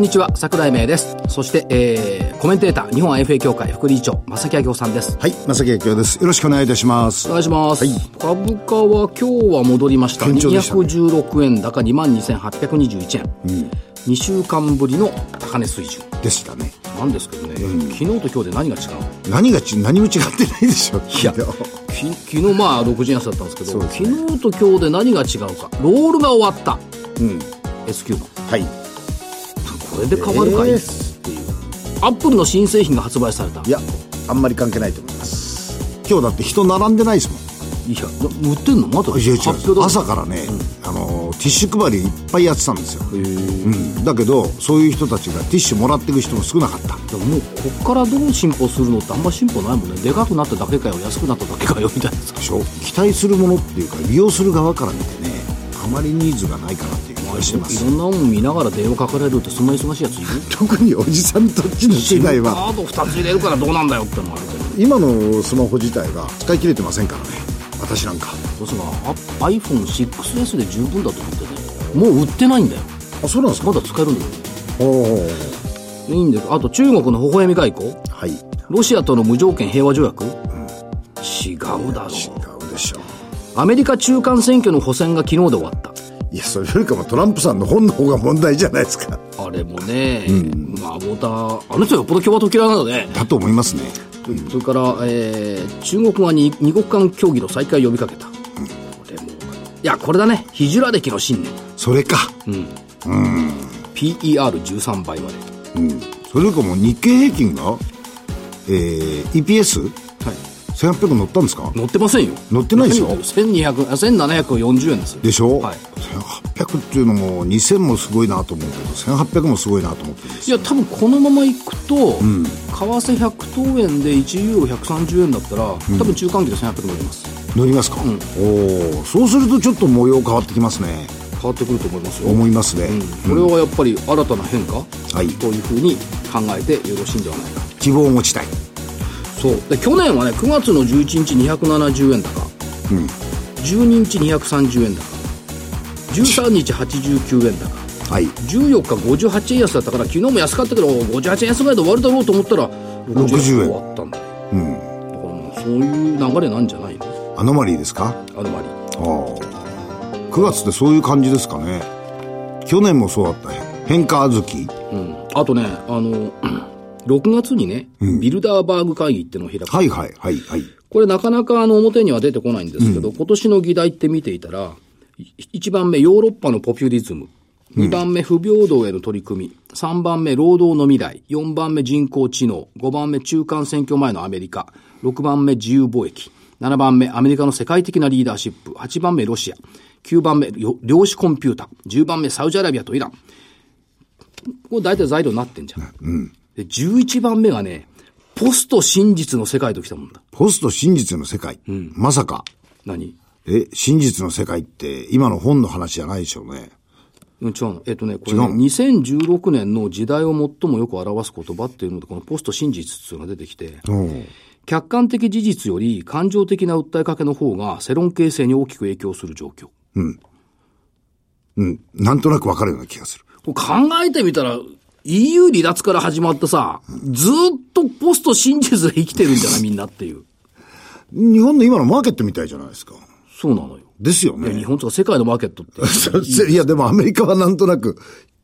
んにちは桜井明です。そして、えー、コメンテーター日本 IFA 協会副理事長正木明夫さんです。はい正木明夫です。よろしくお願いいたします。お願いします、はい。株価は今日は戻りました。した。ね216円高2万2821円、2週間ぶりの高値水準。でしたね。なんですけどね、昨日と今日で何が違うの？何がち何も違ってないでしょいやき昨日まあ60円安だったんですけどそうです昨日と今日で何が違うか。ロールが終わった。うん。S q の。はいこれで変わるかい、えー。っていう。アップルの新製品が発売された。いやあんまり関係ないと思います。今日だって人並んでないですもん。いやな売ってんの？まだ朝からね、あのティッシュ配りいっぱいやってたんですよ、へえうん、だけどそういう人たちがティッシュもらっていく人も少なかった。でももうこっからどう進歩するのってあんま進歩ないもんね。でかくなっただけかよ安くなっただけかよみたいな。さでしょ？期待するものっていうか利用する側から見てねあまりニーズがないかなっていう気がしてます。いろんなもん見ながら電話かかれるってそんな忙しいやついる？特におじさんたちの世代は。カード2つ入れるからどうなんだよってのもあるけど今のスマホ自体が使い切れてませんからね。私なんか。どうせが iPhone6S で十分だと思ってね。もう？売ってないんだよ。あそうなんですか？まだ使えるんだよ。おおいいんだよ。あと中国の微笑み外交。はい。違ロシアとの無条件平和条約、違うだろうでしょう。アメリカ中間選挙の補選が昨日で終わったいやそれよりかもトランプさんの本の方が問題じゃないですか。あれもね、まあウォーターあの人よっぽど共和党嫌いなので、だと思いますね。それから、えー中国側に二国間協議の再開を呼びかけた、これもいやこれだね。ヒジュラ歴の信念それか。PER13 倍までうんそれよりかも日経平均がえー、EPS はい1800乗ったんですか？乗ってませんよ。乗ってないでしょ？1200あ1740円ですよ。でしょ、はい。1800っていうのも2000もすごいなと思うけど1800もすごいなと思っていや多分このままいくと、為替100等円で1ユーロ130円だったら、多分中間期で1100乗ります。乗りますか、おおそうするとちょっと模様変わってきますね。変わってくると思いますよ。思いますね、これはやっぱり新たな変化、はい。というふうに考えてよろしいんではないか。希望を持ちたいそう。で去年はね9月の11日270円高、12日230円高。13日89円高。はい。14日58円安だったから昨日も安かったけど58円安ぐらいで終わるだろうと思ったら60 60円。円終わったんだ。よ、だからもうそういう流れなんじゃないの？アノマリーですか？あのまりああ。9月ってそういう感じですかね。去年もそうだったね。変化小豆。うん。あとねあの6月にね、ビルダーバーグ会議っていうのを開く、はいはいはいはい。これなかなかあの表には出てこないんですけど、今年の議題って見ていたら、1番目ヨーロッパのポピュリズム、2番目不平等への取り組み、3番目労働の未来、4番目人工知能、5番目中間選挙前のアメリカ、6番目自由貿易、7番目アメリカの世界的なリーダーシップ、8番目ロシア、9番目よ量子コンピューター、10番目サウジアラビアとイラン。これ大体材料になってんじゃん。で、11番目がね、ポスト真実の世界ときたもんだ。ポスト真実の世界、まさか。何？え真実の世界って今の本の話じゃないでしょうね。うん、違うの。えっとね、これね、違うの？2016年の時代を最もよく表す言葉っていうので、このポスト真実っていうのが出てきて、う。ん客観的事実より感情的な訴えかけの方が世論形成に大きく影響する状況。うん。なんとなくわかるような気がする。これ考えてみたら、EU 離脱から始まってさ、ずっとポスト真実で生きてるんじゃない？みんなっていう。日本の今のマーケットみたいじゃないですかそうなのよ。ですよいや日ね本とか世界のマーケットって。いやでもアメリカはなんとなく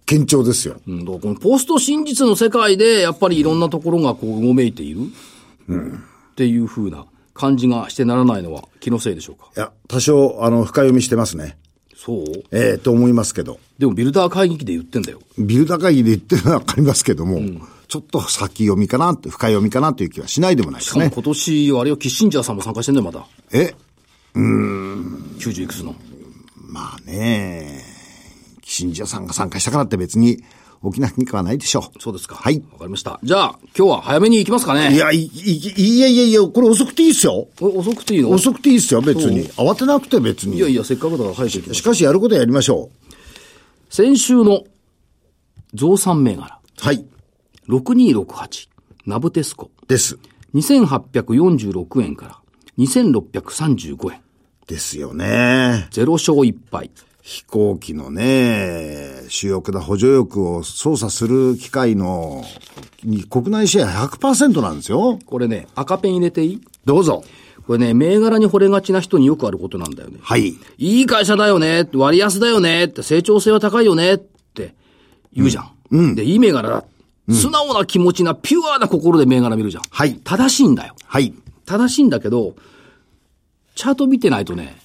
堅調ですようん、だからこのポスト真実の世界で、やっぱりいろんなところがこう、うごめいている、っていうふうな感じがしてならないのは気のせいでしょうか？いや多少あの深読みしてますねそう？ええと思いますけどでもビルダー会議で言ってんだよ。ビルダー会議で言ってるのはわかりますけども、ちょっと先読みかなって、深読みかなという気はしないでもないですね。しかも今年、あれよ、キッシンジャーさんも参加してんだよ、まだ。え、90いくつの。まあね、キシンジャーさんが参加したからって別に、起きなきゃないでしょう。そうですか。はい。わかりました。じゃあ、今日は早めに行きますかね。いや、い、い、いやいやいや、これ遅くていいっすよ。これ遅くていいの？遅くていいっすよ、別に。慌てなくて別に。いやいや、せっかくだから早くしかしやることはやりましょ先週の増産銘柄、う。はい。6268、ナブテスコ、です。2846円から2635円。ですよね。ゼロ勝1敗。飛行機のね、主翼だ補助翼を操作する機械の、に国内シェア100%なんですよ。これね、赤ペン入れていい？どうぞ。これね、銘柄に惚れがちな人によくあることなんだよね。はい。いい会社だよね、割安だよね、って成長性は高いよね、って言うじゃん。で、いい銘柄だ。素直な気持ちな、ピュアな心で銘柄見るじゃん。はい正しいんだよ。はい。正しいんだけど、チャート見てないとね、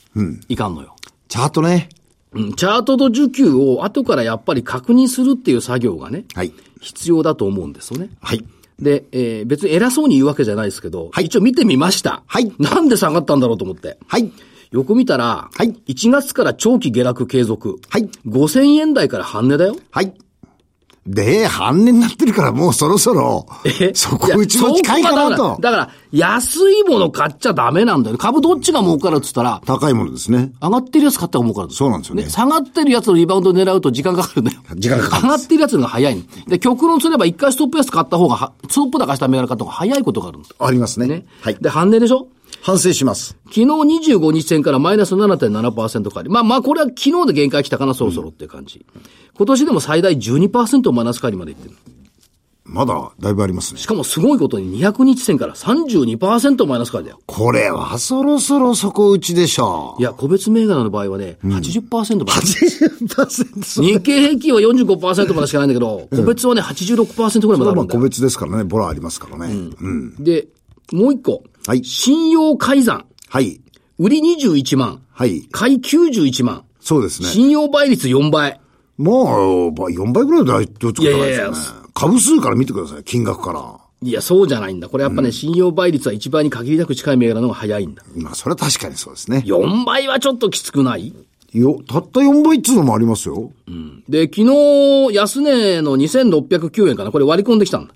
いかんのよ。チャートね。うん、チャートと需給を後からやっぱり確認するっていう作業がね、はい。必要だと思うんですよね。はい。で、えー別に偉そうに言うわけじゃないですけど、はい一応見てみました。はいなんで下がったんだろうと思って。はい。よく見たら、はい1月から長期下落継続。はい5000円台から半値だよ。はい。で、半値になってるからもうそろそろ、そこうちも近いかなとだから。安いもの買っちゃダメなんだよ。株どっちが儲かるって言ったら、高いものですね。上がってるやつ買った方が儲かる。そうなんですよね下がってるやつのリバウンドを狙うと時間かかるんだよ。時間かかる上がってるやつのが早いので、極論すれば一回ストップ安買った方がは、ストップ高した銘柄買った方が早いことがあるんです。ありますね。ね。はい。で、半値でしょ？反省します。昨日25日線からマイナス7.7%変わり。まあまあ、これは昨日で限界来たかな、そろそろっていう感じ。今年でも最大12%マイナス変わりまでいってる。まだ、だいぶありますねし。かもすごいことに200日線から32%マイナス変わりだよ。これはそろそろ底打ちでしょう。いや、個別銘柄の場合はね、80%マイナス。80%。日経平均は45%までしかないんだけど、個別はね、86%ぐらいまであまあるんだよ。個別ですからね、ボラありますからね。うん。で、もう一個。はい信用改ざん。はい。売り21万。はい。買い91万。そうですね。信用倍率4倍。もう、ば4倍ぐらいだよ、どっちか高いですよね。株数から見てください、金額から。いや、そうじゃないんだ。これやっぱね、信用倍率は1倍に限りなく近い銘柄の方が早いんだ。まあ、それは確かにそうですね。4倍はちょっときつくない？よ、たった4倍っつうのもありますよ。で、昨日、安値の2609円かな。これ割り込んできたんだ。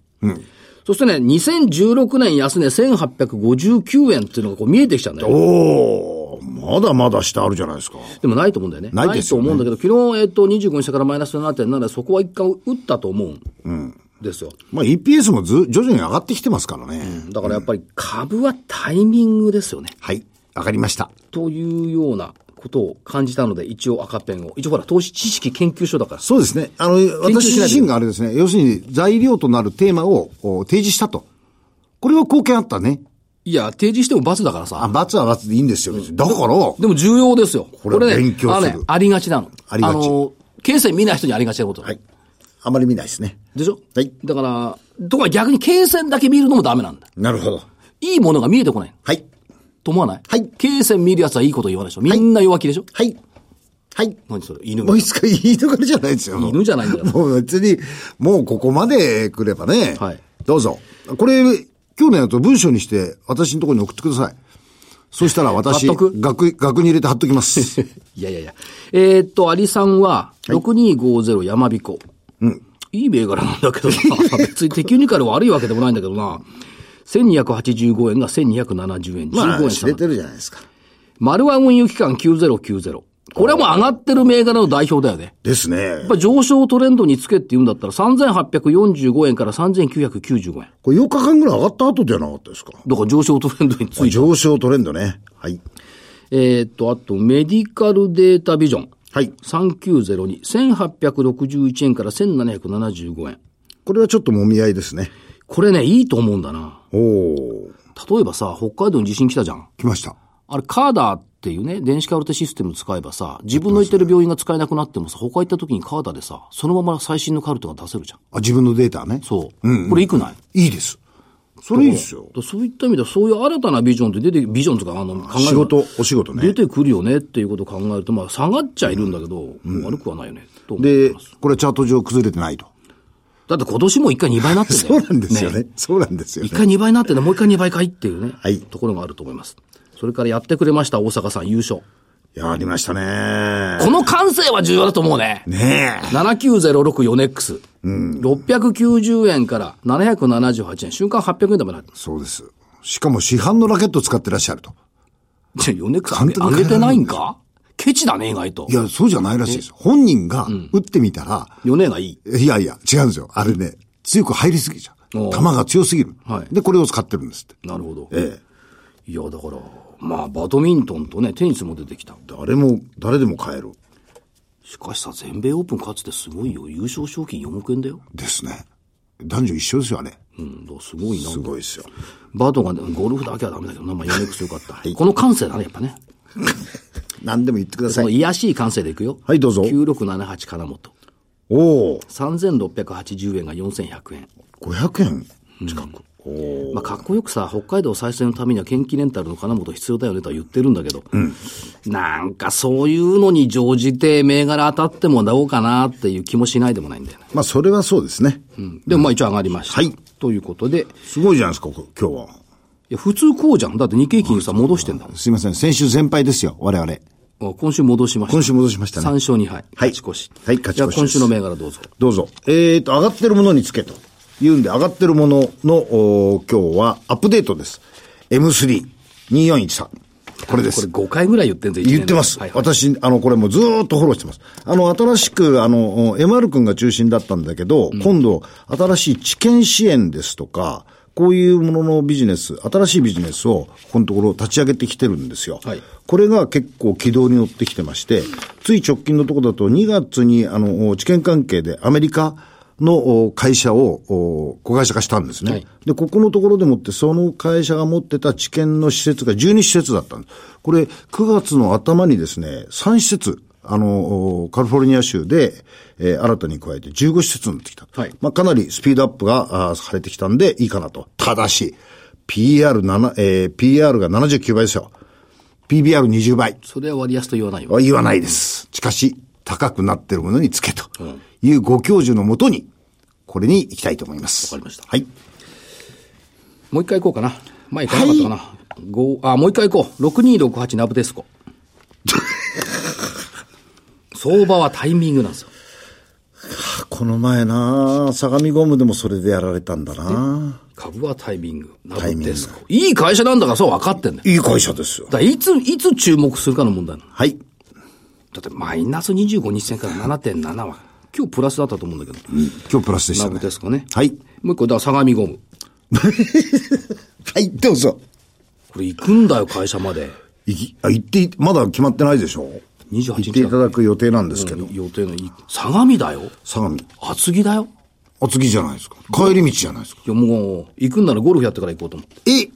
そしてね、2016年安値1859円っていうのがこう見えてきちゃうんだよ。おー、まだまだ下あるじゃないですか。でもないと思うんだよね。ないですよねと思うんだけど、昨日、えっと、25日からマイナス7.7で、そこは一回打ったと思うんですよ。まあ、EPS もず、徐々に上がってきてますからね。だからやっぱり株はタイミングですよね。はい。わかりました。というようなことを感じたので、一応赤ペンを。一応ほら、投資知識研究所だから。そうですね。あの、究私自身があれですね、要するに材料となるテーマをお提示したと。これは貢献あったね。いや、提示しても罰だからあ、さ。罰は罰でいいんですよ。別にだから、でも重要ですよ。これはね、勉強するあのね、ありがちなの。ありがちの、経線見ない人にありがちなこと。はい。あまり見ないですね。でしょ？はいだから、とか逆に経線だけ見るのもダメなんだ。なるほど。いいものが見えてこない。はい。と思わないはい経線見るやつはいいこと言わないでしょ？みんな弱気でしょ、はい。はい。何それ？犬もういつかいいところじゃないですよ。犬じゃないんだからもう別に、もうここまで来ればね。はいどうぞ。これ、今日のやつ文章にして、私のところに送ってください。そしたら私、額、額に入れて貼っときます。いやいやいや。えーっと、アリさんは、6250山彦。うん。いい銘柄なんだけどな。別にテクニカル悪いわけでもないんだけどな。1285円が1270円。15まあ、円下が知れてるじゃないですか。丸和運輸機関9090。これはもう上がってる銘柄の代表だよね。ですねやっ。ぱ上昇トレンドにつけって言うんだったら3845円から3995円。これ8日間ぐらい上がった後じゃなかったですか？だから上昇トレンドについて。上昇トレンドね。はい。えーっと、あと、メディカルデータビジョン。はい。3902。1861円から1775円。これはちょっともみ合いですね。これね、いいと思うんだな。おお例えばさ、北海道に地震来たじゃん。来ました。あれ、カーダーっていうね、電子カルテシステム使えばさ、自分の行ってる病院が使えなくなってもさ、他行った時にカーダーでさ、そのまま最新のカルテが出せるじゃん。あ、自分のデータね。そう。これいくない？いいです。それいいですよ。だそういった意味では、そういう新たなビジョンって出て、ビジョンとか、あの、考える仕事、お仕事ね出。てくるよねっていうことを考えると、まあ、下がっちゃいるんだけど、悪くはないよね、とでこれチャート上崩れてないと。だって今年も一回2倍になってんだよ。そうなんですよね。そうなんですよね一。回2倍になってんだ、もう一回2倍かいっていうね、はいところがあると思います。それからやってくれました、大阪さん優勝。やりましたね。この感性は重要だと思うね。ねえ。79064X。690円から778円。瞬間800円でもなる。そうです。しかも市販のラケット使ってらっしゃると。じゃあ、ヨネックス上げてないんか？ケチだね、意外とい。や、そうじゃないらしいです。本人が打ってみたら、ヨネがいい。いやいや、違うんですよ。あれね、強く入りすぎちゃう。球が強すぎる。はいで、これを使ってるんですって。なるほど。えいや、だから、まあ、バドミントンとね、テニスも出てきた。え。誰も、誰でも買える。しかしさ、全米オープン勝つってすごいよ。優勝賞金4億円だよ。ですね。男女一緒ですよね。うん、すごいな。すごいですよ。バドがね、ゴルフだけはダメだけどな、まあ、ヨネックスよかった。この感性だね、やっぱね。何でも言ってくだそさい。の癒やしい感性でいくよ。はいどうぞ9678金本。おお3680円が4100円。500円近く。おおまあ、かっこよくさ、北海道再生のためには研究レンタルの金本必要だよねとは言ってるんだけど、なんかそういうのに乗じて銘柄当たってもどうかなっていう気もしないでもないんだよね。まあ、それはそうですね。うん、でもまあ一応上がりました。はいということで、いすごいじゃないですか、こ今日は。や普通こうじゃん。だって日経金さ、戻してんだもん。すいません。先週先輩ですよ、我々。あ今週戻しました。今週戻しましたね3勝2敗。はい勝ち越し。はい勝ち越しじゃあ今週の銘柄どうぞ。どうぞ。えーと、上がってるものにつけと。言うんで、上がってるものの、お今日はアップデートです。M32413。これです。これ5回ぐらい言ってんで言ってます。はいはい私、あの、これもうずーっとフォローしてます。あの、新しく、あの、MR 君が中心だったんだけど、今度、新しい知見支援ですとか、こういうもののビジネス、新しいビジネスを、ここのところ立ち上げてきてるんですよ。はいこれが結構軌道に乗ってきてまして、つい直近のところだと2月に、あの、知見関係でアメリカのお会社をお子会社化したんですね。はいで、ここのところでもって、その会社が持ってた知見の施設が12施設だったんです。これ、9月の頭にですね、3施設、あの、おカリフォルニア州で、えー新たに加えて15施設になってきた。はいまあ、かなりスピードアップが、あーされてきたんでいいかなと。ただし、PR7、えー PR が79倍ですよ。PBR20 倍。それは割安と言わないよ。は言わないです。しかし、高くなってるものにつけというご教授のもとに、これに行きたいと思います。わかりましたはい。もう一回行こうかな。前行かなかったかな。五あ、もう一回行こう。6268ナブテスコ。相場はタイミングなんですよ。この前な相模ゴムでもそれでやられたんだな株はタイミング。ナブテスコ。いい会社なんだからそう分かってんだよ。いい会社ですよだ。いつ、いつ注目するかの問題なの。はい。だってマイナス25日線から7.7は、今日プラスだったと思うんだけど。今日プラスでしたね。テスコね。はい。もう一個、だ相模ゴム。はい、どうぞ。これ行くんだよ、会社まで。いき、あ、行ってい、まだ決まってないでしょ？28行っていただく予定なんですけど。予定のい、相模だよ。相模。厚木だよ。お次じゃないですか。帰り道じゃないですか。いや、もう、行くんならゴルフやってから行こうと思って。え？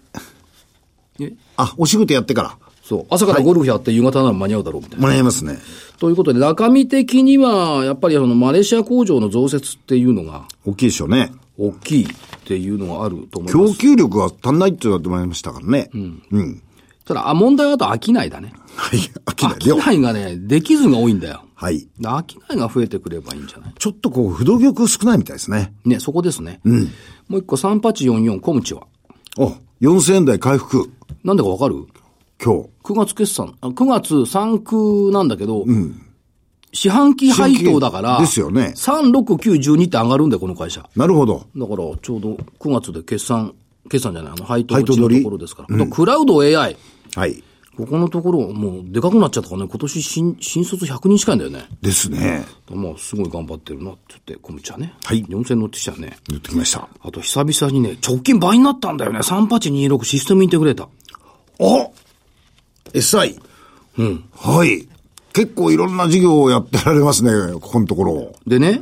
え？あ、お仕事やってから。そう。朝からゴルフやって夕方なら間に合うだろうみたいな。もらえますね。ということで、中身的には、やっぱりそのマレーシア工場の増設っていうのが大きいでしょうね。大きいっていうのがあると思いま供す。給力が足んないって言われてまいりましたからね。うん。うん。ただ、あ、問題はあと商いだね。はい。飽きない。いがね、できずが多いんだよ。はい。商いが増えてくればいいんじゃない？ちょっとこう、不動玉少ないみたいですね。ね、そこですね。うん。もう一個、3844コムチは？お、4000円台回復。なんでかわかる？今日。9月決算、あ9月3区なんだけど、四半期配当だから、ですよね3、6、9、12って上がるんだよ、この会社。なるほど。だから、ちょうど9月で決算、決算じゃない、あの、配当のところですから。あとクラウド AI。はい。ここのところ、もう、でかくなっちゃったからね、今年新、新卒100人近いんだよね。ですね。まあ、すごい頑張ってるな、って言って、コムチはね。はい4000乗ってきちゃうね。言ってきました。あと、久々にね、直近倍になったんだよね。3826システムインテグレーター。お !SI。うん。はい。結構いろんな事業をやってられますね、ここのところ。でね、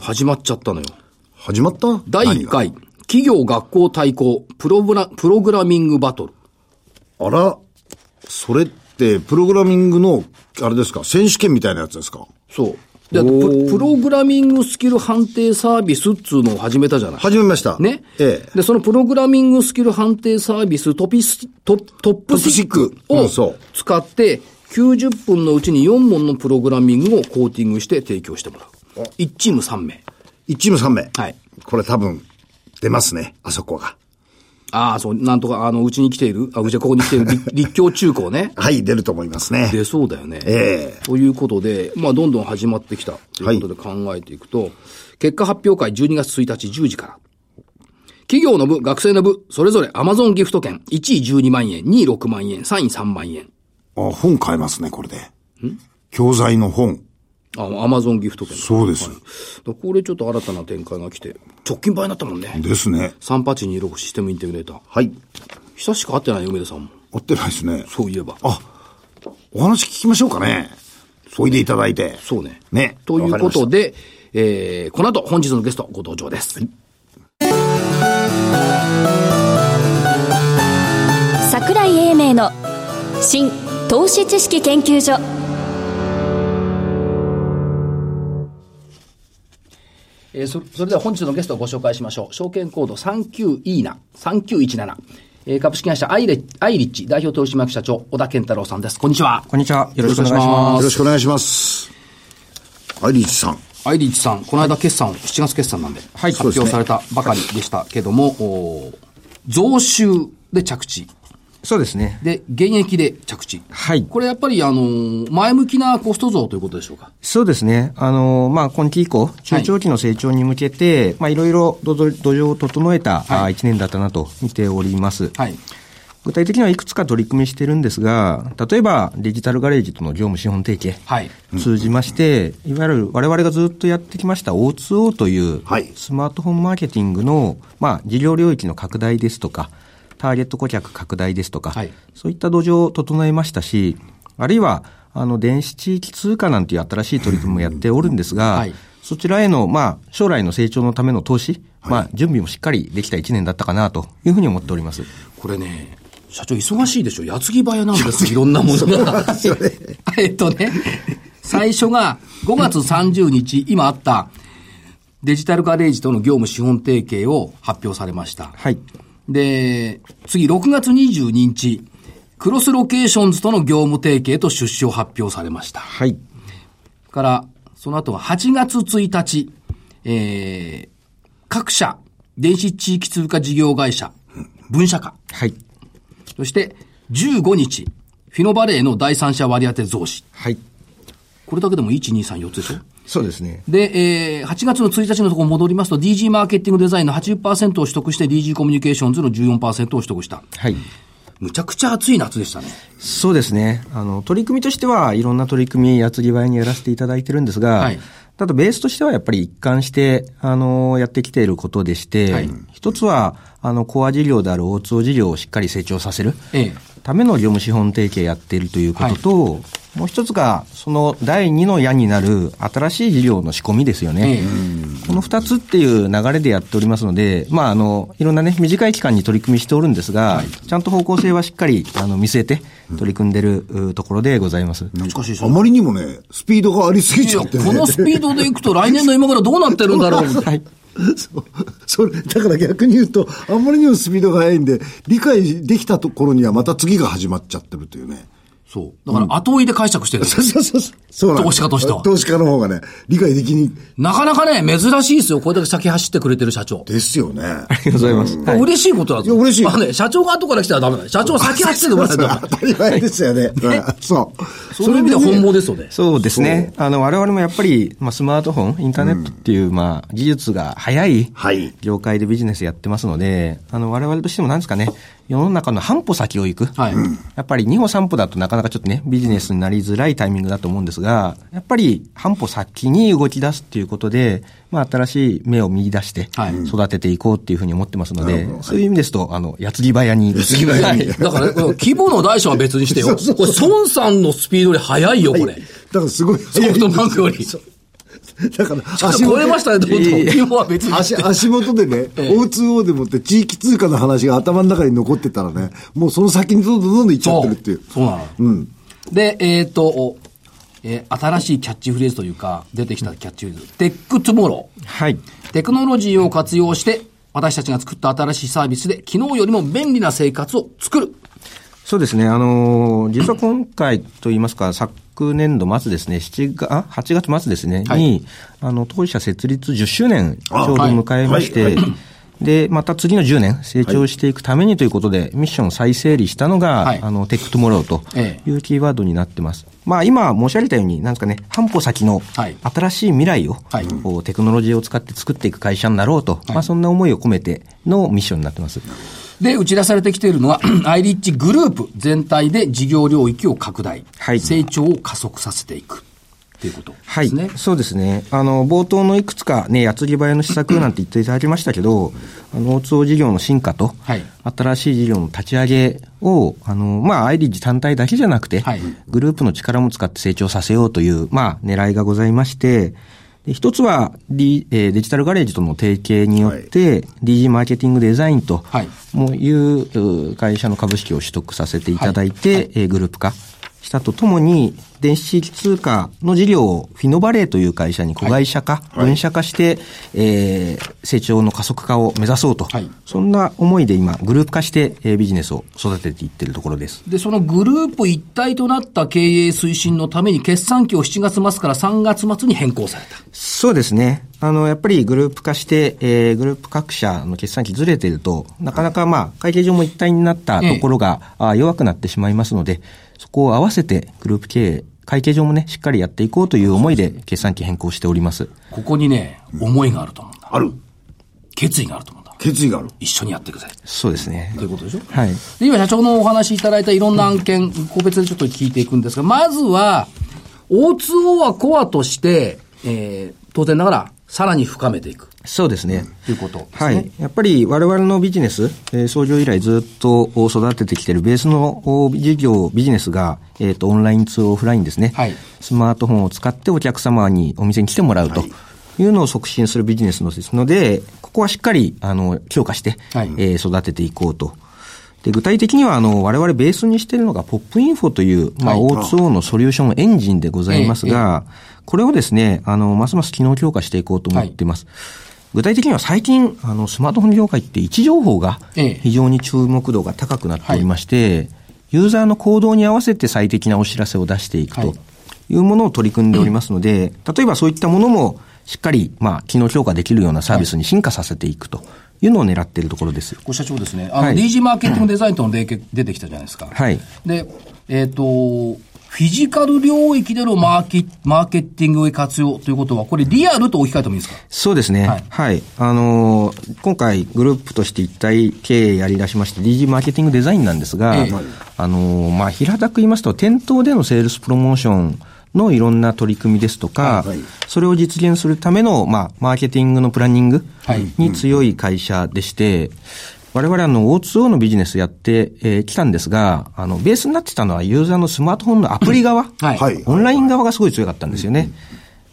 始まっちゃったのよ。始まった？第1何が？回、企業学校対抗プログラ、プログラミングバトル。あら、それって、プログラミングの、あれですか、選手権みたいなやつですか？そう。で、ププログラミングスキル判定サービスっつうのを始めたじゃない。始めました。ね。ええ。で、そのプログラミングスキル判定サービストピス、トトップシックを使って、90分のうちに4問のプログラミングをコーティングして提供してもらう。1チーム3名。1チーム3名。はい。これ多分、出ますね、あそこが。ああ、そう、なんとか、あの、うちに来ている、あ、うちはここに来ている？立 立教中高ね。はい、出ると思いますね。出そうだよね。ええということで、まあ、どんどん始まってきたということで考えていくと、結果発表会12月1日10時から。企業の部、学生の部、それぞれ Amazon ギフト券、1位12万円、2位6万円、3位3万円。あ、本買えますね、これで。教材の本。あ、Amazon ギフト券。そうです。だこれちょっと新たな展開が来て、直近倍になったもんね。ですね。3826システムインテグレーター。はい。久しく会ってないよ、梅田さんも。追ってないですね。そういえば。あ、お話聞きましょうかね。おいでいただいて。そうね。ね。ということで、えー、この後本日のゲストご登場です。桜井英明の新投資知識研究所えーそそれでは本日のゲストをご紹介しましょう。証券コード 39E 3917。えー株式会社アイレアイリッチ代表取締役社長、小田健太郎さんです。こんにちは。こんにちは。よろしくお願いしまよろしくお願いします。アイリーチさん。アイリッチさん、この間決算を、7月決算なんで、はい発表されたばかりでしたけども、おー増収で着地。す。そうですね。で、現役で着地。はいこれやっぱり、あのー前向きなコスト増ということでしょうか？そうですね。あの、まあ、今期以降、中長期の成長に向けて、まあ、いろいろ土壌を整えた、はいあ一年だったなと見ております。はい。具体的にはいくつか取り組みしてるんですが、例えばデジタルガレージとの業務資本提携。はい。通じまして、いわゆる我々がずっとやってきました O2O というはいスマートフォンマーケティングの、まあ、事業領域の拡大ですとか、ターゲット顧客拡大ですとか、はいそういった土壌を整えましたし、あるいは、あの、電子地域通貨なんていう新しい取り組みもやっておるんですが、はいそちらへの、まあ、将来の成長のための投資、まあ、準備もしっかりできた一年だったかなというふうに思っております。これね、社長忙しいでしょ矢継ぎ早なんですいろんなものが。えっとね、最初が5月30日、今あったデジタルガレージとの業務資本提携を発表されました。はい。で、次6月22日、クロスロケーションズとの業務提携と出資を発表されました。はい。から、その後は8月1日、えー、各社、電子地域通貨事業会社、分社化。はい。そして、15日、フィノバレーの第三者割当増資。はい。これだけでも1、2、3、4つでしょ？そうですね。で、えー、8月の1日のところ戻りますと、DG マーケティングデザインの80%を取得して、DG コミュニケーションズの14%を取得した。はい。むちゃくちゃ暑い夏でしたね。そうですね。あの、取り組みとしては、いろんな取り組み、やつぎ早にやらせていただいてるんですが、はいただベースとしてはやっぱり一貫して、あの、やってきていることでして、はい一つは、あの、コア事業である O2O 事業をしっかり成長させる。ええ。ための業務資本提携やっているということと、もう一つが、その第二の矢になる新しい事業の仕込みですよね。ええこの二つっていう流れでやっておりますので、まあ、あの、いろんなね、短い期間に取り組みしておるんですが、ちゃんと方向性はしっかり、あの、見据えて取り組んでるうところでございます。しかし、あまりにもね、スピードがありすぎちゃってね。このスピードでいくと来年の今頃どうなってるんだろう。はい。そう。それ、だから逆に言うと、あんまりにもスピードが速いんで、理解できたところにはまた次が始まっちゃってるというね。そう。だから後追いで解釈してる。そうそうそう。そうなんです投資家としては投資家の方がね、理解できに、なかなかね、珍しいですよ。これだけ先走ってくれてる社長。ですよね。ありがとうございます。はい嬉しいことだぞ。いや嬉しいまあね、社長が後から来たらダメだよ。社長先走っててもらえたら当たり前ですよね。うんそう。そういう意味では本望ですよね。そうですね。あの、我々もやっぱり、まあ、スマートフォン、インターネットっていう、まあ、技術が早いはい業界でビジネスやってますので、あの、我々としても何ですかね、世の中の半歩先を行く。はい。やっぱり2歩3歩だとなかなかちょっとね、ビジネスになりづらいタイミングだと思うんですが、やっぱり半歩先に動き出すっていうことで、まあ新しい目を見出してはい、育てていこうっていうふうに思ってますのでなるほど、そういう意味ですと、あの、矢継ぎ早に。矢継ぎはい。だから、この規模の大小は別にしてよ。これ、孫さんのスピードより速いよ、これ。だからすごい ソフトバンクより。だから、超えましたね、どんどん。規模は別に。足足元でね、O2O でもって地域通貨の話が頭の中に残ってたらね、もうその先にどんどんどんどん行っちゃってるっていう。そうなの。うん。で、えっ、と、おえー新しいキャッチフレーズというか、出てきたキャッチフレーズ。 Tech Tomorrow。はい。テクノロジーを活用して、私たちが作った新しいサービスで、昨日よりも便利な生活を作る。そうですね。あのー実は今回といいますか、昨年度末ですね、7月、あ8月末ですね、はい。に、あの、当社設立10周年ちょうど迎えまして、はい。はい。で、また次の10年成長していくためにということで、ミッションを再整理したのが、はい。あの、 Tech Tomorrow とえいうキーワードになってます。まあ今申し上げたように、なんかね、半歩先のはい。新しい未来を、はい。テクノロジーを使って作っていく会社になろうと、い。まあそんな思いを込めてのミッションになってます。で、打ち出されてきているのは、アイリッチグループ全体で事業領域を拡大、はい。成長を加速させていく。っていうことはい。そうですね。あの、冒頭のいくつかね、矢継ぎ早の施策なんて言っていただきましたけど、あの、大事業の進化と、はい。新しい事業の立ち上げを、あの、まあ、アイリッジ単体だけじゃなくて、はい。グループの力も使って成長させようという、まあ、狙いがございまして、で一つは、D えーデジタルガレージとの提携によって、DG マーケティングデザインとはい。もういうう会社の株式を取得させていただいて、はいはい。えーグループ化したとともに、電子通貨の事業をフィノバレーという会社に子会社化、分社化して、えー成長の加速化を目指そうと、はいそんな思いで今、グループ化して、えービジネスを育てていっているところです。で、そのグループ一体となった経営推進のために、決算期を7月末から3月末に変更された。そうですね。あの、やっぱりグループ化して、えーグループ各社の決算期ずれていると、なかなかまあ、会計上も一体になったところが、あ弱くなってしまいますので、そこを合わせてグループ経営、会計上もね、しっかりやっていこうという思いで決算期変更しております。ここにね、思いがあると思うんだ。ある。決意があると思うんだ。決意がある。一緒にやっていくぜ。そうですねと。いうことでしょ？はい。で、今社長のお話しいただいたいろんな案件、個別でちょっと聞いていくんですが、まずは、O2O はコアとして、えー、当然ながら、さらに深めていくそうですね。ということですね。はい。やっぱり我々のビジネス、えー創業以来ずっと育ててきているベースのお事業、ビジネスが、えっ、と、オンラインツーオフラインですね。はいスマートフォンを使ってお客様にお店に来てもらうというのを促進するビジネスのですので、ここはしっかり、あの、強化して、はいえー育てていこうと。で、具体的には、あの、我々ベースにしているのが、ポップインフォという、まあ、はい O2O のソリューションエンジンでございますが、これをですね、あの、ますます機能強化していこうと思っています。具体的には最近、あの、スマートフォン業界って位置情報がええ非常に注目度が高くなっておりまして、ユーザーの行動に合わせて最適なお知らせを出していくはいというものを取り組んでおりますので、例えばそういったものもしっかり、まあ、機能強化できるようなサービスに進化させていくというのを狙っているところです。ご社長ですね、あの、はい DG マーケティングデザインとの出てきたじゃないですか。はい。で、えっ、と、フィジカル領域でのマーケマーケティングを活用ということは、これリアルと置き換えてもいいですか？そうですね。ははい。い。あのー今回グループとして一体経営やり出しまして DG マーケティングデザインなんですが、ええ。あのーまあ、平たく言いますと、店頭でのセールスプロモーションのいろんな取り組みですとか、はいはい。それを実現するための、まあ、マーケティングのプランニングはい。に強い会社でして、我々あの O2O のビジネスやってき、えー来たんですが、あの、ベースになってたのはユーザーのスマートフォンのアプリ側。はいはいオンライン側がすごい強かったんですよね。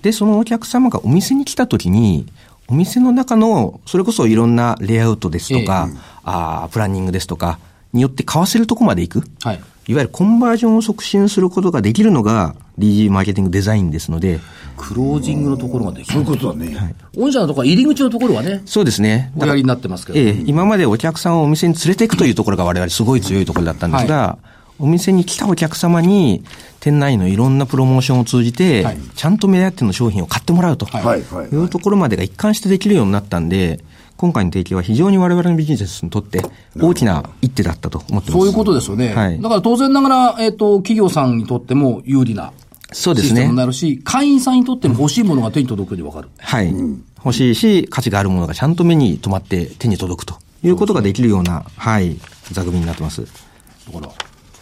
で、そのお客様がお店に来た時に、お店の中の、それこそいろんなレイアウトですとか、あープランニングですとか、によって買わせるとこまで行く？はい。いわゆるコンバージョンを促進することができるのが DG マーケティングデザインですので、クロージングのところができるそういう。ことだね。御社のところは入り口のところはね、そうですね。おやりになってますけど。ええ、今までお客さんをお店に連れていくというところが我々すごい強いところだったんですが、お店に来たお客様に、店内のいろんなプロモーションを通じて、はいちゃんと目当ての商品を買ってもらうと、はいはいはいいうところまでが一貫してできるようになったんで、今回の提携は非常に我々のビジネスにとって大きな一手だったと思ってます。そういうことですよね。はいだから当然ながら、えっ、と、企業さんにとっても有利なそうですね。なるし、会員さんにとっても欲しいものが手に届くように分かる。はい、欲しいし、価値があるものがちゃんと目に留まって手に届くということができるような、はい、座組になってます。だから、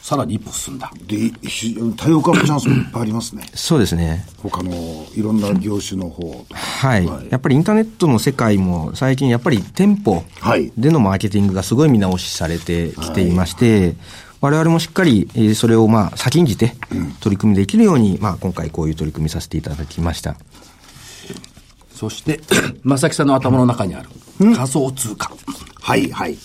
さらに一歩進んだ。で、ひ多様化のチャンスもいっぱいありますね。そうですね。他のいろんな業種の方とか。はい。やっぱりインターネットの世界も最近やっぱり店舗はいでのマーケティングがすごい見直しされてきていまして、我々もしっかりえーそれをまあ先んじて取り組みできるように、まあ今回こういう取り組みさせていただきました。そして、正木さんの頭の中にある、仮想通貨、はいはい。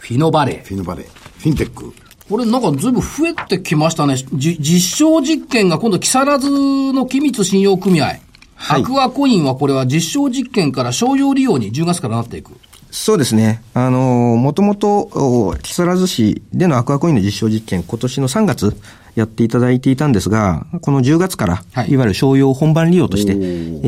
フィノバレー。フィノバレー。フィンテック。これなんかずいぶん増えてきましたね。じ実証実験が今度木更津の機密信用組合。はいアクアコインはこれは実証実験から商用利用に10月からなっていく。そうですね。あの、もともと、お木更津市でのアクアコインの実証実験、今年の3月やっていただいていたんですが、この10月から、はいい、わゆる商用本番利用として、え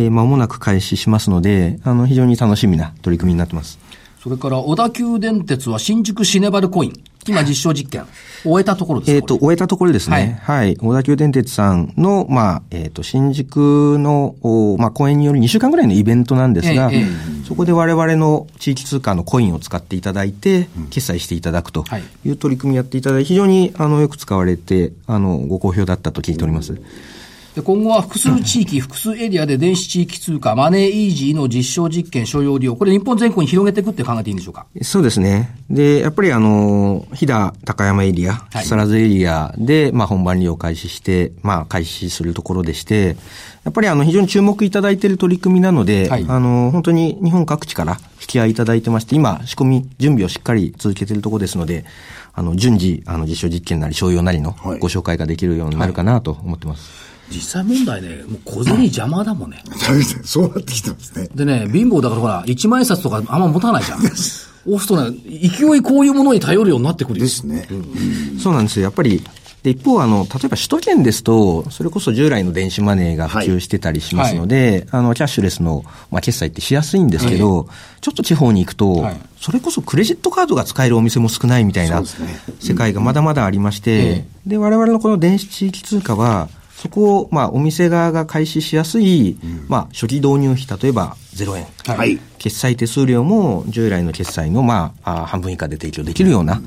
ー間もなく開始しますので、あの、非常に楽しみな取り組みになってます。それから、小田急電鉄は新宿シネバルコイン。今実証実験。終えたところですえっ、と、終えたところですね。はい。小田急電鉄さんの、まあ、えっ、と、新宿の、おまあ、公演による2週間ぐらいのイベントなんですが、えええそこで我々の地域通貨のコインを使っていただいて、決済していただくとはいいう取り組みやっていただいて、非常に、あの、よく使われて、あの、ご好評だったと聞いております。で今後は複数地域、複数エリアで電子地域通貨、マネーイージーの実証実験、所要利用、これ日本全国に広げていくって考えていいんでしょうか？そうですね。で、やっぱりあの、飛騨高山エリア、はい木更津エリアで、まあ本番利用を開始して、まあ開始するところでして、やっぱりあの、非常に注目いただいている取り組みなので、はいあの、本当に日本各地から引き合いいただいてまして、今、仕込み、準備をしっかり続けているところですので、あの、順次、あの、実証実験なり、商用なりのはいご紹介ができるようになるかなと思ってます。実際問題ね、もう小銭邪魔だもんね。そうなってきてますね。でね、貧乏だからほら、一万円札とかあんま持たないじゃん。押すとね、勢いこういうものに頼るようになってくるよですね。そうなんですよ。やっぱり、で、一方、あの、例えば首都圏ですと、それこそ従来の電子マネーが普及してたりしますので、あの、キャッシュレスの、まあ、決済ってしやすいんですけど、ちょっと地方に行くと、はいそれこそクレジットカードが使えるお店も少ないみたいな世界がまだまだありまして、で、我々のこの電子地域通貨は、そこを、まあ、お店側が開始しやすい、まあ、初期導入費、例えば0円。はい。決済手数料も従来の決済の、まあ、あ半分以下で提供できるような、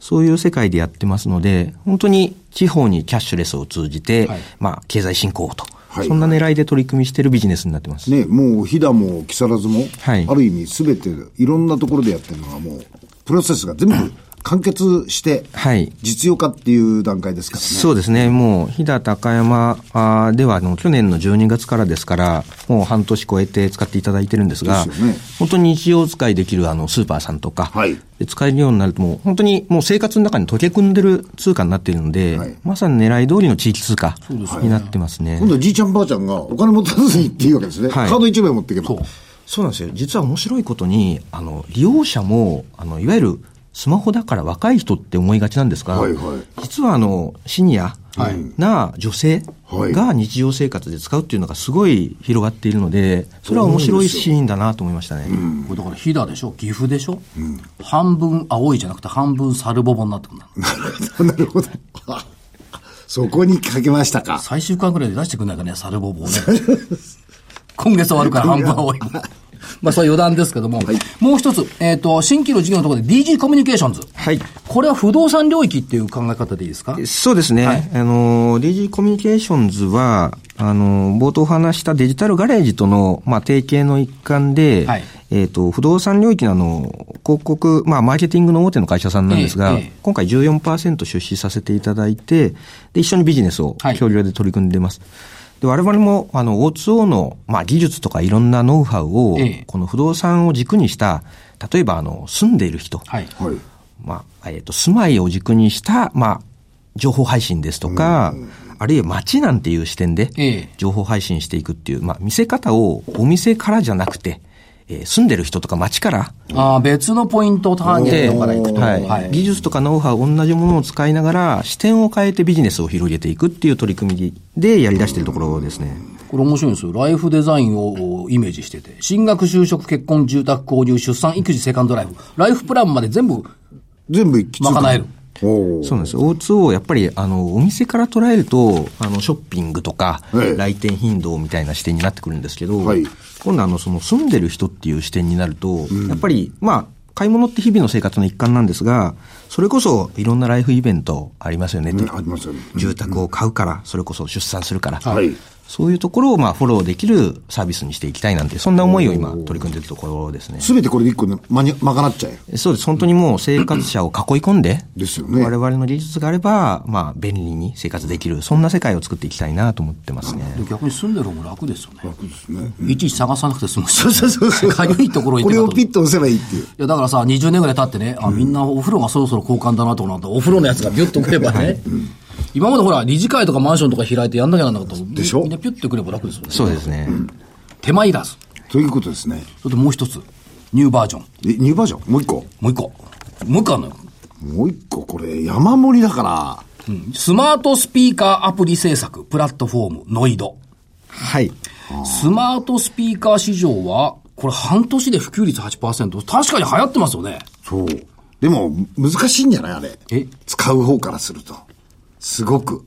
そういう世界でやってますので、本当に地方にキャッシュレスを通じて、はいまあ、経済振興をと、はいそんな狙いで取り組みしているビジネスになってます。ね、もう飛騨も木更津も、はいある意味すべていろんなところでやってるのがもう、プロセスが全部完結して、はい。実用化っていう段階ですからね。そうですね。もう、飛騨高山あーでは、あの、去年の12月からですから、もう半年超えて使っていただいてるんですが、ですよね本当に日常使いできる、あの、スーパーさんとか、はいで使えるようになると、もう、本当にもう生活の中に溶け込んでる通貨になっているので、はいまさに狙い通りの地域通貨になってますね。今度はじいちゃんばあちゃんがお金持たずにっていうわけですね。はいカード1枚持っていけば。そうなんですよ。実は面白いことに、あの、利用者も、あの、いわゆるスマホだから若い人って思いがちなんですが、はいはい実はあの、シニアな女性はいが日常生活で使うっていうのがすごい広がっているので、それは面白いシーンだなと思いましたね。これだから飛騨でしょ？岐阜でしょ、半分青いじゃなくて半分サルボボになってくるんだ。なるほど。あ そこにかけましたか。最終回ぐらいで出してくんないかね、サルボボをね。今月終わるから半分青い。まあ、それは余談ですけども、もう一つ、えっ、と、新規の事業のところで DG コミュニケーションズ。はい。これは不動産領域っていう考え方でいいですか？そうですね。はいあの、DG コミュニケーションズは、あの、冒頭話したデジタルガレージとの、まあ、提携の一環で、はいえっ、と、不動産領域のあの、広告、まあ、マーケティングの大手の会社さんなんですが、ええええ今回14%出資させていただいて、で、一緒にビジネスをはい協力で取り組んでいます。で、我々も、あの、O2O の、まあ、技術とかいろんなノウハウを、ええこの不動産を軸にした、例えば、あの、住んでいる人、はい。はい。まあ、えっ、と、住まいを軸にした、まあ、情報配信ですとか、あるいは街なんていう視点でええ、情報配信していくっていう、まあ、見せ方をお店からじゃなくて、えー住んでる人とか街から、ああ、別のポイントをターゲットからいくと。はい技術とかノウハウ同じものを使いながら、視点を変えてビジネスを広げていくっていう取り組みでやり出しているところですね。これ面白いんですよ。ライフデザインをイメージしてて。進学、就職、結婚、住宅、購入、出産、育児、セカンドライフ。ライフプランまで全部全部一気通賄える。そうなんです。O2O やっぱり、あの、お店から捉えると、あの、ショッピングとか、ええ来店頻度みたいな視点になってくるんですけど、はい今度あの、その住んでる人っていう視点になると、やっぱり、まあ、買い物って日々の生活の一環なんですが、それこそいろんなライフイベントありますよね。うんありますよね。住宅を買うから、それこそ出産するから。はい。そういうところをまあフォローできるサービスにしていきたいなんて、そんな思いを今取り組んでいるところですね。すべてこれで一個ね、まに、賄っちゃえ。そうです。本当にもう生活者を囲い込んで、ですよね我々の技術があれば、まあ、便利に生活できる、そんな世界を作っていきたいなと思ってますね。で逆に住んでる方も楽ですよね。楽ですね。いちいち探さなくて済むし。そうそうそうそう。かゆいところにこれをピッと押せばいいっていう。いや、だからさ、20年ぐらい経ってね、あ、みんなお風呂がそろそろ交換だなと思ったらお風呂のやつがビュッとくればね。今までほら、理事会とかマンションとか開いてやんなきゃなんなかったでしょ？みんなピュッてくれば楽ですよね。そうですね。手間いらず。ということですね。それともう一つ、ニューバージョン。え、ニューバージョン？もう一個？もう一個。もう一個あるのよ。もう一個、これ、山盛りだから、スマートスピーカーアプリ制作、プラットフォーム、ノイド。はい。スマートスピーカー市場は、これ半年で普及率8%。確かに流行ってますよね。そう。でも、難しいんじゃない？あれ。え？使う方からすると。すごく。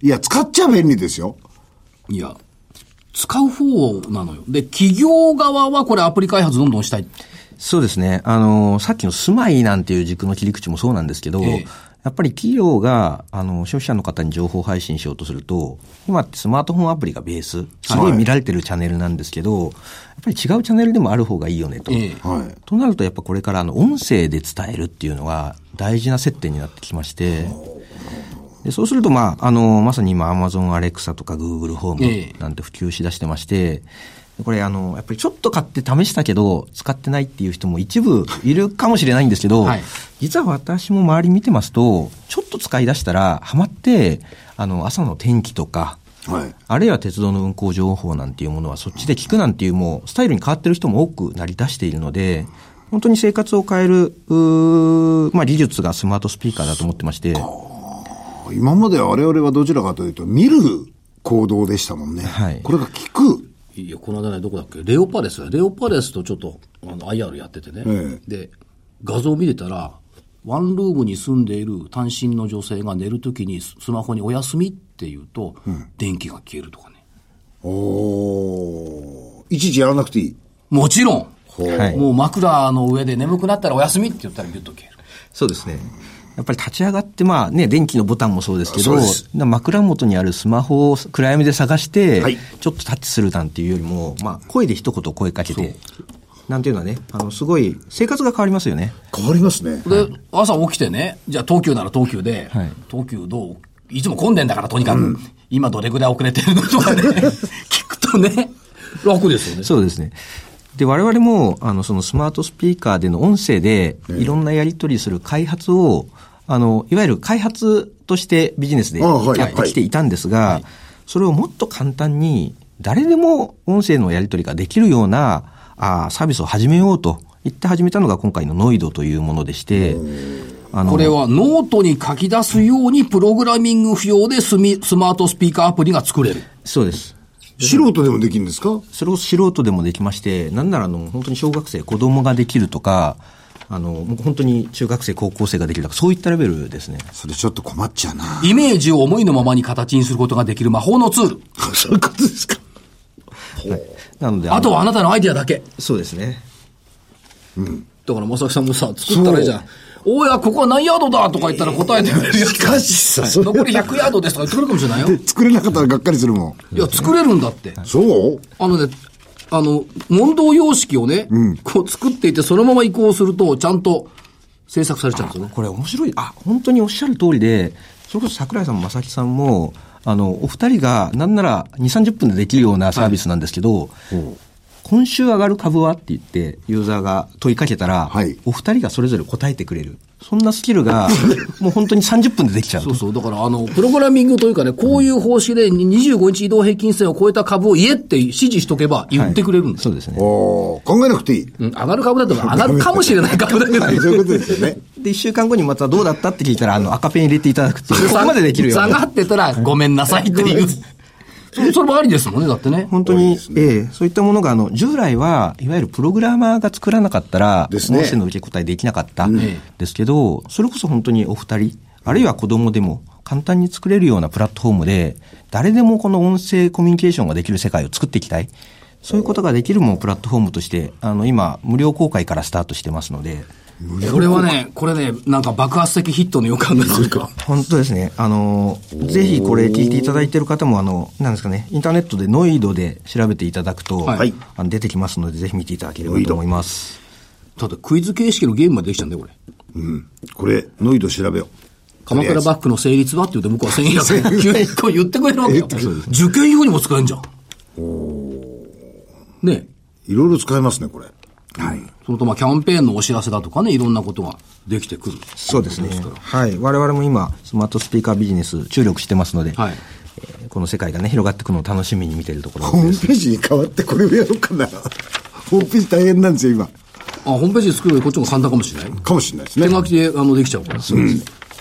いや、使っちゃ便利ですよ。いや、使う方なのよ。で、企業側はこれアプリ開発どんどんしたい。そうですね。あの、さっきの住まいなんていう軸の切り口もそうなんですけど、ええやっぱり企業が、あの、消費者の方に情報配信しようとすると、今ってスマートフォンアプリがベース、すごい見られてるチャンネルなんですけど、やっぱり違うチャンネルでもある方がいいよねと。ええはい。となると、やっぱこれからあの音声で伝えるっていうのが大事な接点になってきまして、でそうすると、まあ、あの、まさに今、Amazon Alexa とか Google ホえームなんて普及しだしてまして、これ、あの、やっぱりちょっと買って試したけど、使ってないっていう人も一部いるかもしれないんですけど、はい。実は私も周り見てますと、ちょっと使い出したら、ハマって、あの、朝の天気とか、はい。あるいは鉄道の運行情報なんていうものはそっちで聞くなんていうもうスタイルに変わってる人も多くなり出しているので、本当に生活を変える、うーまあ技術がスマートスピーカーだと思ってまして、今までは我々はどちらかというと、見る行動でしたもんね。はいこれが聞く。いや、この間ね、どこだっけ？レオパレス。レオパレスとちょっと、あの、IR やっててね。えで、画像見てたら、ワンルームに住んでいる単身の女性が寝るときにススマホにお休みって言うと、電気が消えるとかね。おーいちいちやらなくていい。もちろん、はいもう枕の上で眠くなったらお休みって言ったらギュッと消える。そうですね。やっぱり立ち上がって、まあね、電気のボタンもそうですけど枕元にあるスマホを暗闇で探して、はいちょっとタッチするなんていうよりも、まあ声で一言声かけて、なんていうのはね、あの、すごい生活が変わりますよね。変わりますね。で、朝起きてね、じゃあ東急なら東急で、はい東急どういつも混んでんだからとにかく、今どれぐらい遅れてるのとかね、聞くとね、楽ですよね。そうですね。で、我々も、あの、そのスマートスピーカーでの音声で、いろんなやり取りする開発を、あの、いわゆる開発としてビジネスでやってきていたんですが、それをもっと簡単に、誰でも音声のやり取りができるような、あーサービスを始めようと言って始めたのが今回のノイドというものでして、あのこれはノートに書き出すようにプログラミング不要でスミスマートスピーカーアプリが作れる。そうです。素人でもできるんですか？それを素人でもできまして、なんならあの、本当に小学生、子供ができるとか、あの、もう本当に中学生、高校生ができるとか、そういったレベルですね。それちょっと困っちゃうな。イメージを思いのままに形にすることができる魔法のツール。そういうことですか。なので、あとは、はあなたのアイディアだけ。そうですね。だから、まさきさんもさ、作ったらいいじゃん。おや、ここは何ヤードだとか言ったら答えてくれるやつ。しかしさそれ残り100ヤードですとか言ってくれるかもしれないよ。作れなかったらがっかりするもん。いや、作れるんだって。そう？あのね、あの、問答様式をね、こう作っていて、そのまま移行すると、ちゃんと制作されちゃうんですよね。これ面白い。あ、本当におっしゃる通りで、それこそ桜井さんも正木さんも、あの、お二人が、なんなら2、30分でできるようなサービスなんですけど、今週上がる株は？って言って、ユーザーが問いかけたら、はいお二人がそれぞれ答えてくれる。そんなスキルが、もう本当に30分でできちゃう。そうそう。だから、あの、プログラミングというかね、こういう方式で25日移動平均線を超えた株を言えって指示しとけば言ってくれるんです。そうですね。考えなくていい。うん、上がる株だと上がるかもしれない株だけど、そういうことですよね。で、一週間後にまたどうだったって聞いたら、あの、赤ペン入れていただくっていう、ここまでできるような下がってたらごめんなさいっていう。それそれもありですもんね、だってね。本当に、ええ。そういったものが、あの、従来は、いわゆるプログラマーが作らなかったら、ですね。音声の受け答えできなかった、えですけど、それこそ本当にお二人、あるいは子供でも、簡単に作れるようなプラットフォームで、誰でもこの音声コミュニケーションができる世界を作っていきたい。そういうことができるもんプラットフォームとして、あの、今、無料公開からスタートしてますので、これはね、これね、なんか爆発的ヒットの予感がするか。本当ですね。あの、ぜひこれ聞いていただいている方も、あの、なんですかね、インターネットでノイドで調べていただくと、はいあの出てきますので、ぜひ見ていただければと思います。ただクイズ形式のゲームまでできちゃうんだよ、これ。うん。これ、ノイド調べよう。鎌倉バッグの成立はって言 うと向こうは1100円。こう言ってくれるわけよ。受験用にも使えんじゃん。ねいろいろ使えますね、これ。はい。それとまあキャンペーンのお知らせだとかね、いろんなことができてくる。そうですね。はい。我々も今、スマートスピーカービジネス注力してますので、はい。えーこの世界がね、広がっていくのを楽しみに見ているところホームです。ページに変わってこれをやろうかな。ホームページ大変なんですよ、今。あ、ホームページ作るよりこっちも簡単かもしれない？かもしれないですね手。書きであのできちゃうから。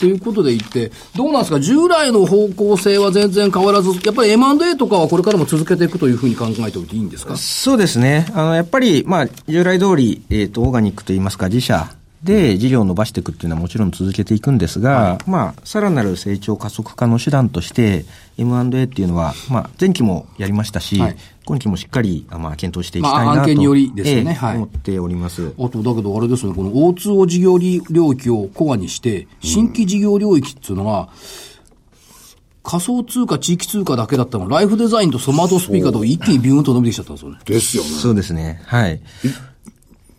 ということで言って、どうなんですか？従来の方向性は全然変わらず、やっぱり M&A とかはこれからも続けていくというふうに考えておいていいんですか？そうですね。あの、やっぱり、まあ、従来通り、えっ、と、オーガニックといいますか、自社で事業を伸ばしていくっていうのはもちろん続けていくんですが、まあ、さらなる成長加速化の手段として、M&A っていうのは、まあ、前期もやりましたし、はい今期もしっかり、あまあ、検討していきたいなと、まあ案件によりですよねええはい思っております。あと、だけどあれですね、この O2O 事業領域をコアにして、新規事業領域っていうのが、仮想通貨、地域通貨だけだったのが、ライフデザインとスマートスピーカーと一気にビューンと伸びてきちゃったんですよね。ですよね。そうですね。はい。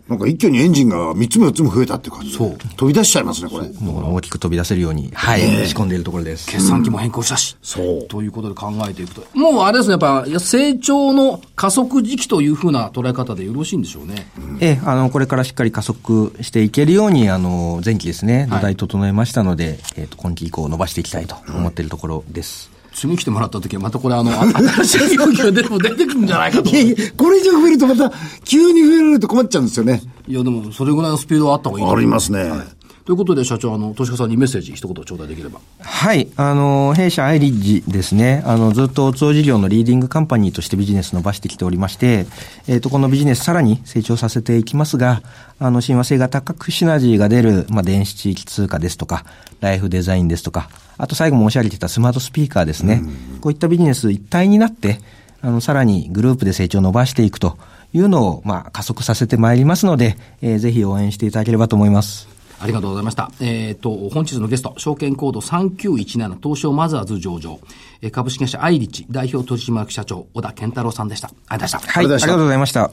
なんか一挙にエンジンが3つも4つも増えたって感じで。そう飛び出しちゃいますね、これ。もう大きく飛び出せるように、はい、仕込んでいるところです。決算機も変更したし。そうということで考えていくと。もうあれですね、やっぱ、成長の加速時期というふうな捉え方でよろしいんでしょうね。ええ、あの、これからしっかり加速していけるように、あの、前期ですね、はい土台整えましたので、えっ、と、今期以降伸ばしていきたいと思っているところです。次来てもらった時は、またこれあの、あ新しい業績が出ても出てくるんじゃないかとい。やいや、これ以上増えるとまた、急に増えられると困っちゃうんですよね。いや、でも、それぐらいのスピードはあった方がいいありますね。ということで、社長、あの、投資家さんにメッセージ一言頂戴できれば。はい。あの、弊社アイリッジですね。あの、ずっとオツオ事業のリーディングカンパニーとしてビジネス伸ばしてきておりまして、えっ、と、このビジネスさらに成長させていきますが、あの、親和性が高くシナジーが出る、まあ、電子地域通貨ですとか、ライフデザインですとか、あと最後申し上げてたスマートスピーカーですね。こういったビジネス一体になって、あの、さらにグループで成長を伸ばしていくというのを、まあ、加速させてまいりますので、えーぜひ応援していただければと思います。ありがとうございました。えっ、と、本日のゲスト、証券コード3917東証マザーズ上場、えー株式会社アイリッチ代表取締役社長、小田健太郎さんでした。ありがとうございました。はい。ありがとうございました。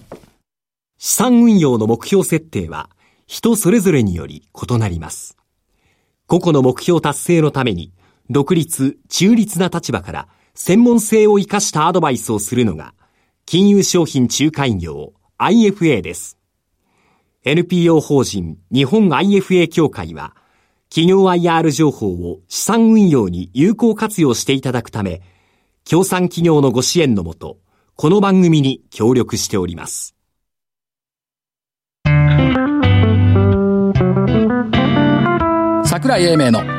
資産運用の目標設定は人それぞれにより異なります。個々の目標達成のために独立、中立な立場から専門性を生かしたアドバイスをするのが金融商品仲介業 IFA です。NPO 法人日本 IFA 協会は企業 IR 情報を資産運用に有効活用していただくため、協賛企業のご支援のもと、この番組に協力しております。桜井英明の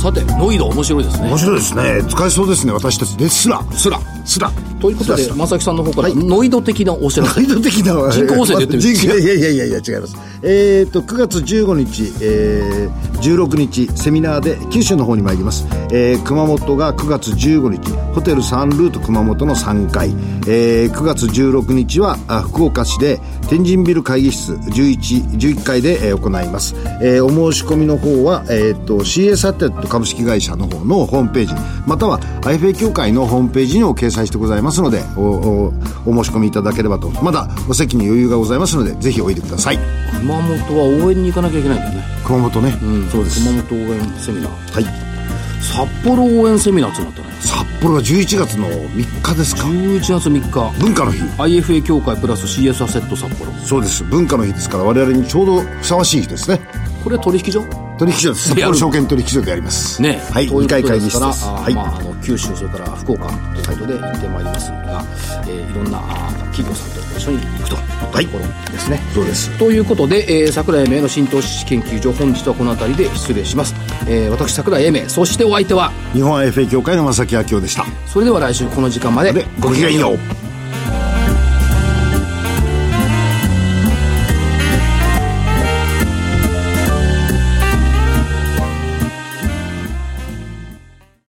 さて、ノイド面白いですね面。白いですね。使えそうですね、私たちですら。すら。すら。ということで、正木さんの方から、ノイド的なお知らせ。ガイド的な人工音声で言ってる人工いやいやいやいや違いますえっ、と9月15日、えー、16日セミナーで九州の方に参ります、えー、熊本が9月15日ホテルサンルート熊本の3階、えー、9月16日はあ福岡市で天神ビル会議室11 11階で、えー行います、えー、お申し込みの方は、えー、と CA サテット株式会社の方のホームページまたは IFA 協会のホームページにも掲載してございますのでおおお申し込みいただければと。まだお席に余裕がございますのでぜひおいでください。熊本は応援に行かなきゃいけないんだよね。熊本ね、うん、そうです。熊本応援セミナー。はい。札幌応援セミナーってなったね。札幌が11月の3日ですか。11月3日。文化の日。IFA 協会プラス CS アセット札幌。そうです。文化の日ですから我々にちょうどふさわしい日ですね。これ取引所？取引所です。札幌証券取引所でやります。ね。はい2ということ回会議室です。はい、まあ、あの九州それから福岡ということで行ってまいりますが、えーいろんな企業さんと一緒に行くとはいいうところですね、そうです。ということで、えー、桜井英明の新投資研究所本日はこの辺りで失礼します、えー私桜井英明。そしてお相手は日本 IFA 協会の正木明夫でした。それでは来週この時間まででごきげんよう